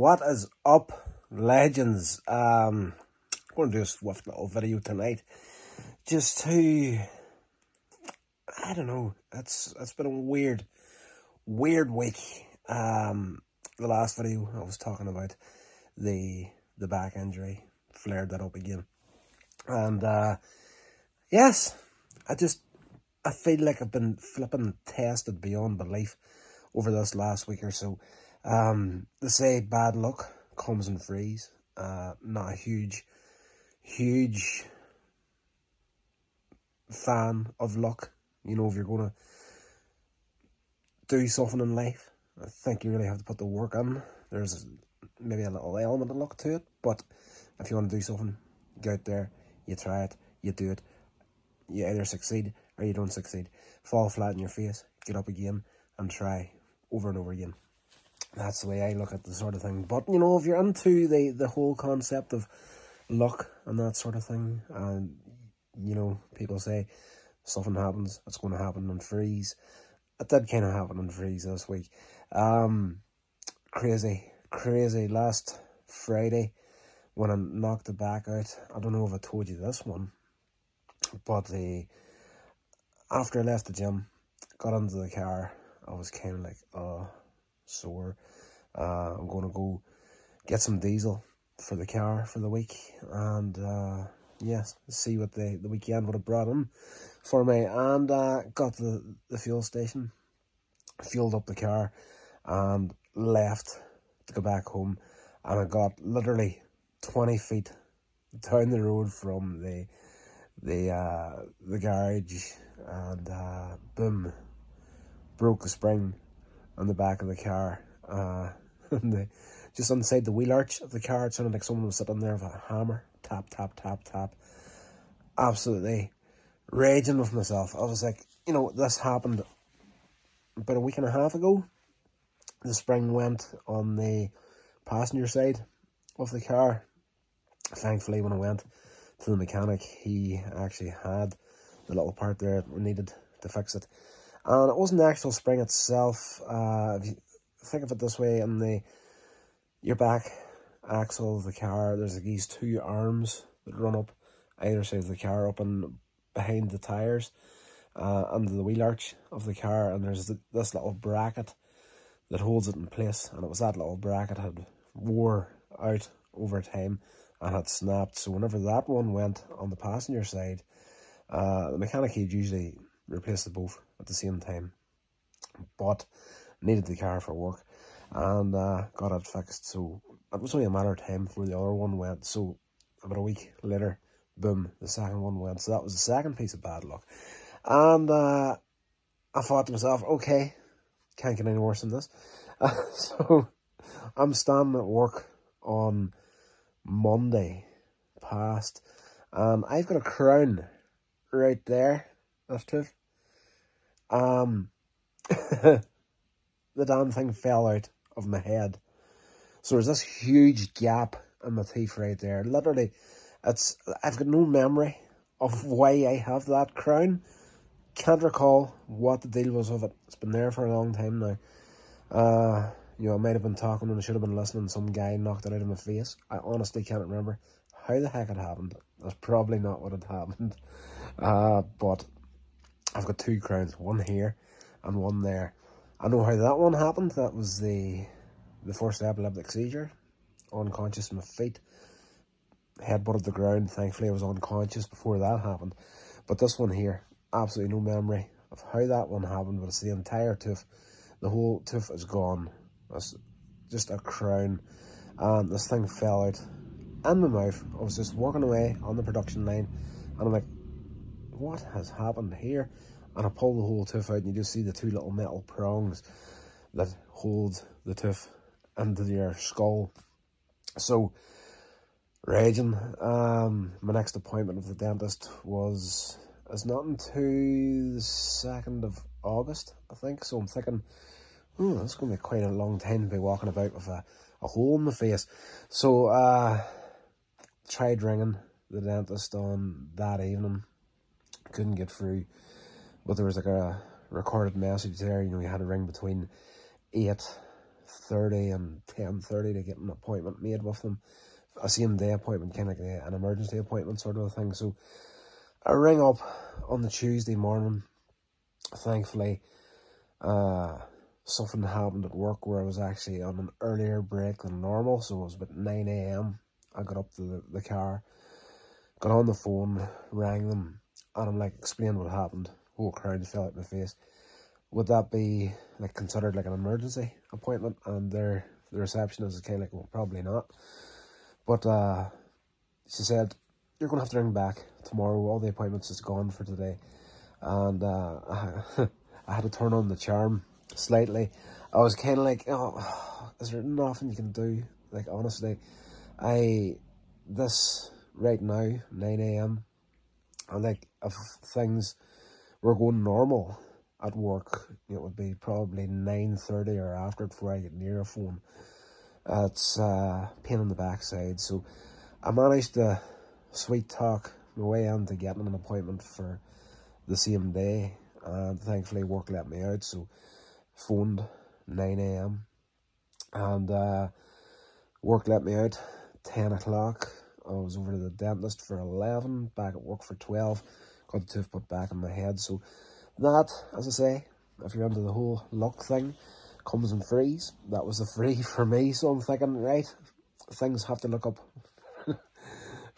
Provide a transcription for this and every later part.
What is up, legends? Um, I'm going to do a swift little video tonight, just to, I don't know, it's it's been a weird, weird week. Um, the last video I was talking about the the back injury, flared that up again, and uh, yes, I just I feel like I've been flipping tested beyond belief over this last week or so. Um, they say bad luck comes in threes. Uh, not a huge, huge fan of luck. You know, if you're going to do something in life, I think you really have to put the work in. There's maybe a little element of luck to it, but if you want to do something, go out there, you try it, you do it. You either succeed or you don't succeed. Fall flat in your face, get up again, and try over and over again that's the way I look at the sort of thing. But you know, if you're into the the whole concept of luck and that sort of thing, and you know, people say something happens, it's going to happen on freeze. It did kind of happen on freeze this week. Um, crazy, crazy. Last Friday when I knocked the back out, I don't know if I told you this one, but the after I left the gym, got into the car, I was kind of like, oh sore. Uh, I'm going to go get some diesel for the car for the week and uh, yes, see what the, the weekend would have brought in for me. And uh, got to the, the fuel station, fueled up the car and left to go back home. And I got literally 20 feet down the road from the the uh, the garage and uh, boom, broke the spring on the back of the car. Uh, the, just inside the wheel arch of the car, it sounded like someone was sitting there with a hammer. Tap, tap, tap, tap. Absolutely raging with myself. I was like, you know, this happened about a week and a half ago. The spring went on the passenger side of the car. Thankfully, when I went to the mechanic, he actually had the little part there that needed to fix it. And it wasn't the actual spring itself. Uh, if you think of it this way, in the your back axle of the car, there's like these two arms that run up either side of the car, up and behind the tires, uh, under the wheel arch of the car, and there's this little bracket that holds it in place, and it was that little bracket had wore out over time and had snapped. So whenever that one went on the passenger side, uh, the mechanic he'd usually replace the both at the same time. But needed the car for work and uh, got it fixed. So it was only a matter of time before the other one went. So about a week later, boom, the second one went. So that was the second piece of bad luck. And uh, I thought to myself, okay, can't get any worse than this. Uh, so I'm standing at work on Monday past, and I've got a crown right there. That's true. Um, the damn thing fell out of my head. So there's this huge gap in my teeth right there. Literally, it's I've got no memory of why I have that crown. Can't recall what the deal was of it. It's been there for a long time now. Uh, you know, I might have been talking and I should have been listening. Some guy knocked it out of my face. I honestly can't remember how the heck it happened. That's probably not what had happened. Uh, but I've got two crowns, one here and one there. I know how that one happened. That was the the first epileptic seizure. Unconscious on my feet. Head butted the ground. Thankfully, I was unconscious before that happened. But this one here, absolutely no memory of how that one happened. But it's the entire tooth. The whole tooth is gone. It's just a crown. And this thing fell out in my mouth. I was just walking away on the production line. And I'm like, what has happened here? And I pull the whole tooth out and you just see the two little metal prongs that hold the tooth into your skull. So, raging. Um, my next appointment with the dentist was is not until the 2nd of August, I think. So I'm thinking, oh, that's going to be quite a long time to be walking about with a, a hole in the face. So, uh, tried ringing the dentist on that evening couldn't get through. But there was like a recorded message there, you know, you had to ring between 8 9.30 and 10.30 to get an appointment made with them. A same day appointment, kind of like an emergency appointment sort of a thing. So I ring up on the Tuesday morning. Thankfully, uh, something happened at work where I was actually on an earlier break than normal. So it was about 9 a.m. I got up to the, the car, got on the phone, rang them, and I'm like, explain what happened. Whole crowd fell out my face. Would that be like considered like an emergency appointment? And their the receptionist is kind of like, well, probably not. But uh, she said, you're to have to ring back tomorrow. All the appointments is gone for today. And uh, I, had to turn on the charm slightly. I was kind of like, oh, is there nothing you can do? Like, honestly, I, this right now, 9 a.m., and like, if things were going normal at work, it would be probably 9.30 or after before I get near a phone. It's uh, pain in the backside. So I managed to sweet talk my way into getting an appointment for the same day. And thankfully work let me out. So phoned 9am and uh, work let me out 10 o'clock. I was over to the dentist for 11, back at work for 12, got the tooth put back in my head. So that, as I say, if you're into the whole luck thing, comes in freeze. That was a free for me, so I'm thinking, right, things have to look up.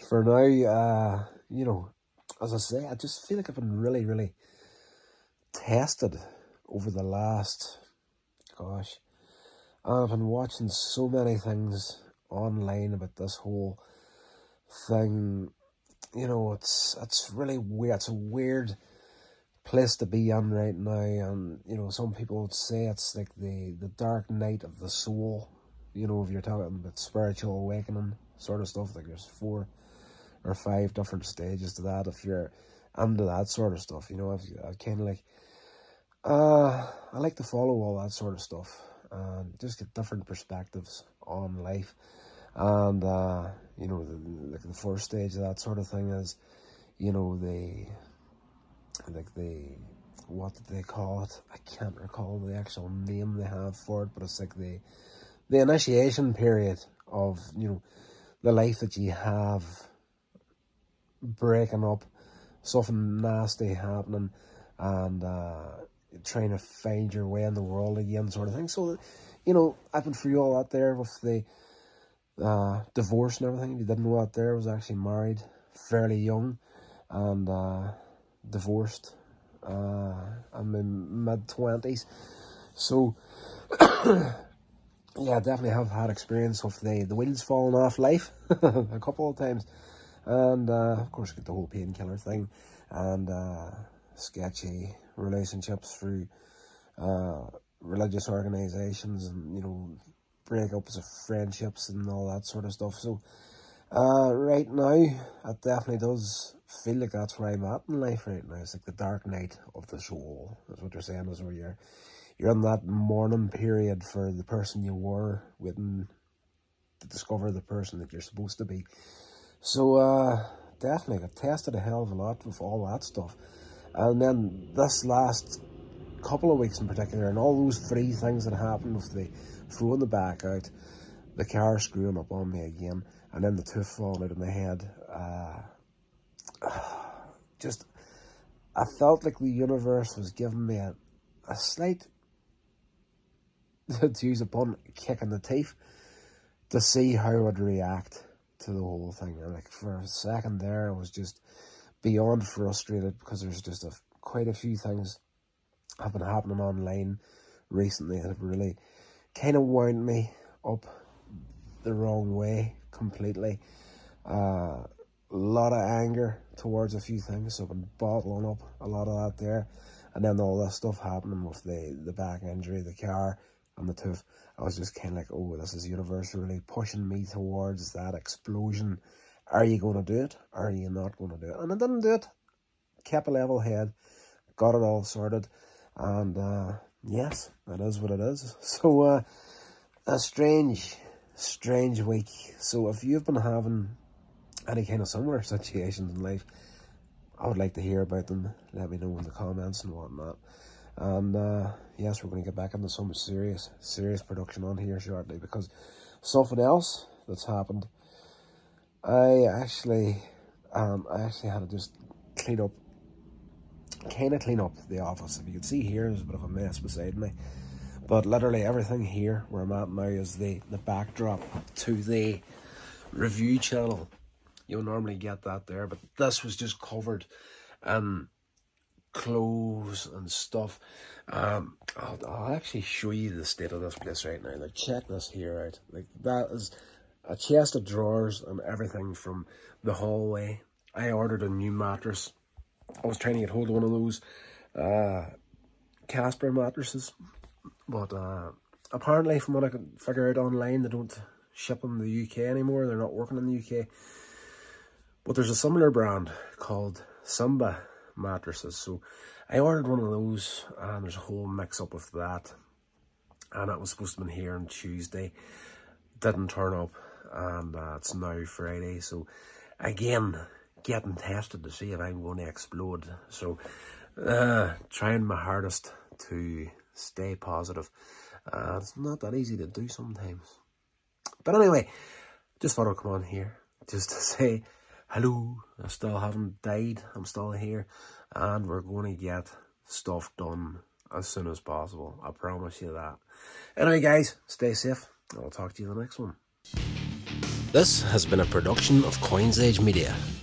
for now, uh, you know, as I say, I just feel like I've been really, really tested over the last, gosh, I've been watching so many things online about this whole thing. You know, it's it's really weird. It's a weird place to be in right now, and you know, some people would say it's like the the dark night of the soul. You know, if you're talking about spiritual awakening sort of stuff, like there's four or five different stages to that. If you're into that sort of stuff, you know, I've, I've kind of like uh, I like to follow all that sort of stuff and just get different perspectives on life. And, uh, you know, the, like the first stage of that sort of thing is, you know, the, like the, what did they call it? I can't recall the actual name they have for it, but it's like the, the initiation period of, you know, the life that you have breaking up, something nasty happening, and, uh, trying to find your way in the world again, sort of thing. So, you know, I've been through all that there with the uh, divorce and everything. If you didn't know that there, I was actually married fairly young and uh, divorced. Uh, I'm in mid 20s. So, yeah, definitely have had experience of the, the wheels falling off life a couple of times. And, uh, of course, get the whole painkiller thing and uh, sketchy relationships through uh, religious organizations and, you know, breakups of friendships and all that sort of stuff. So, uh, right now, it definitely does feel like that's where I'm at in life right now. It's like the dark night of the soul. That's what you're saying, is where you're, you're in that mourning period for the person you were, waiting to discover the person that you're supposed to be. So, uh, definitely got tested a hell of a lot with all that stuff. And then this last couple of weeks in particular, and all those three things that happened with the throwing the back out, the car screwing up on me again, and then the tooth falling out of my head. Uh, just, I felt like the universe was giving me a, a slight, to use a pun, kick in the teeth to see how I would react to the whole thing. And like for a second there, I was just beyond frustrated because there's just a, quite a few things have been happening online recently that have really kind of wound me up the wrong way completely. Uh, a lot of anger towards a few things, so I've been bottling up a lot of that there. And then all this stuff happening with the, the back injury, the car, and the tooth. I was just kind of like, oh, this is universe really pushing me towards that explosion are you going to do it? Are you not going to do it? And I didn't do it. Kept a level head. Got it all sorted. And uh, yes, that is what it is. So uh, a strange, strange week. So if you've been having any kind of similar situations in life, I would like to hear about them. Let me know in the comments and whatnot. And uh, yes, we're going to get back into some serious, serious production on here shortly because something else that's happened. I actually, um, I actually had to just clean up, kind of clean up the office. If you can see here, there's a bit of a mess beside me. But literally everything here where I'm at now is the, the backdrop to the review channel. You'll normally get that there, but this was just covered in clothes and stuff. Um, I'll, I'll actually show you the state of this place right now. Like, check this here out. Like, that is a chest of drawers and everything from the hallway. I ordered a new mattress. I was trying to get hold of one of those uh, Casper mattresses, but uh, apparently, from what I can figure out online, they don't ship them to the UK anymore. They're not working in the UK. But there's a similar brand called Simba mattresses. So I ordered one of those, and there's a whole mix up with that. And it was supposed to be here on Tuesday. Didn't turn up, and uh, it's now Friday. So again, getting tested to see if I'm going to explode. So uh, trying my hardest to stay positive. Uh, it's not that easy to do sometimes. But anyway, just thought I'd come on here just to say hello. I still haven't died. I'm still here. And we're going to get stuff done as soon as possible. I promise you that. Anyway, guys, stay safe. I'll talk to you in the next one. This has been a production of Coins Age Media.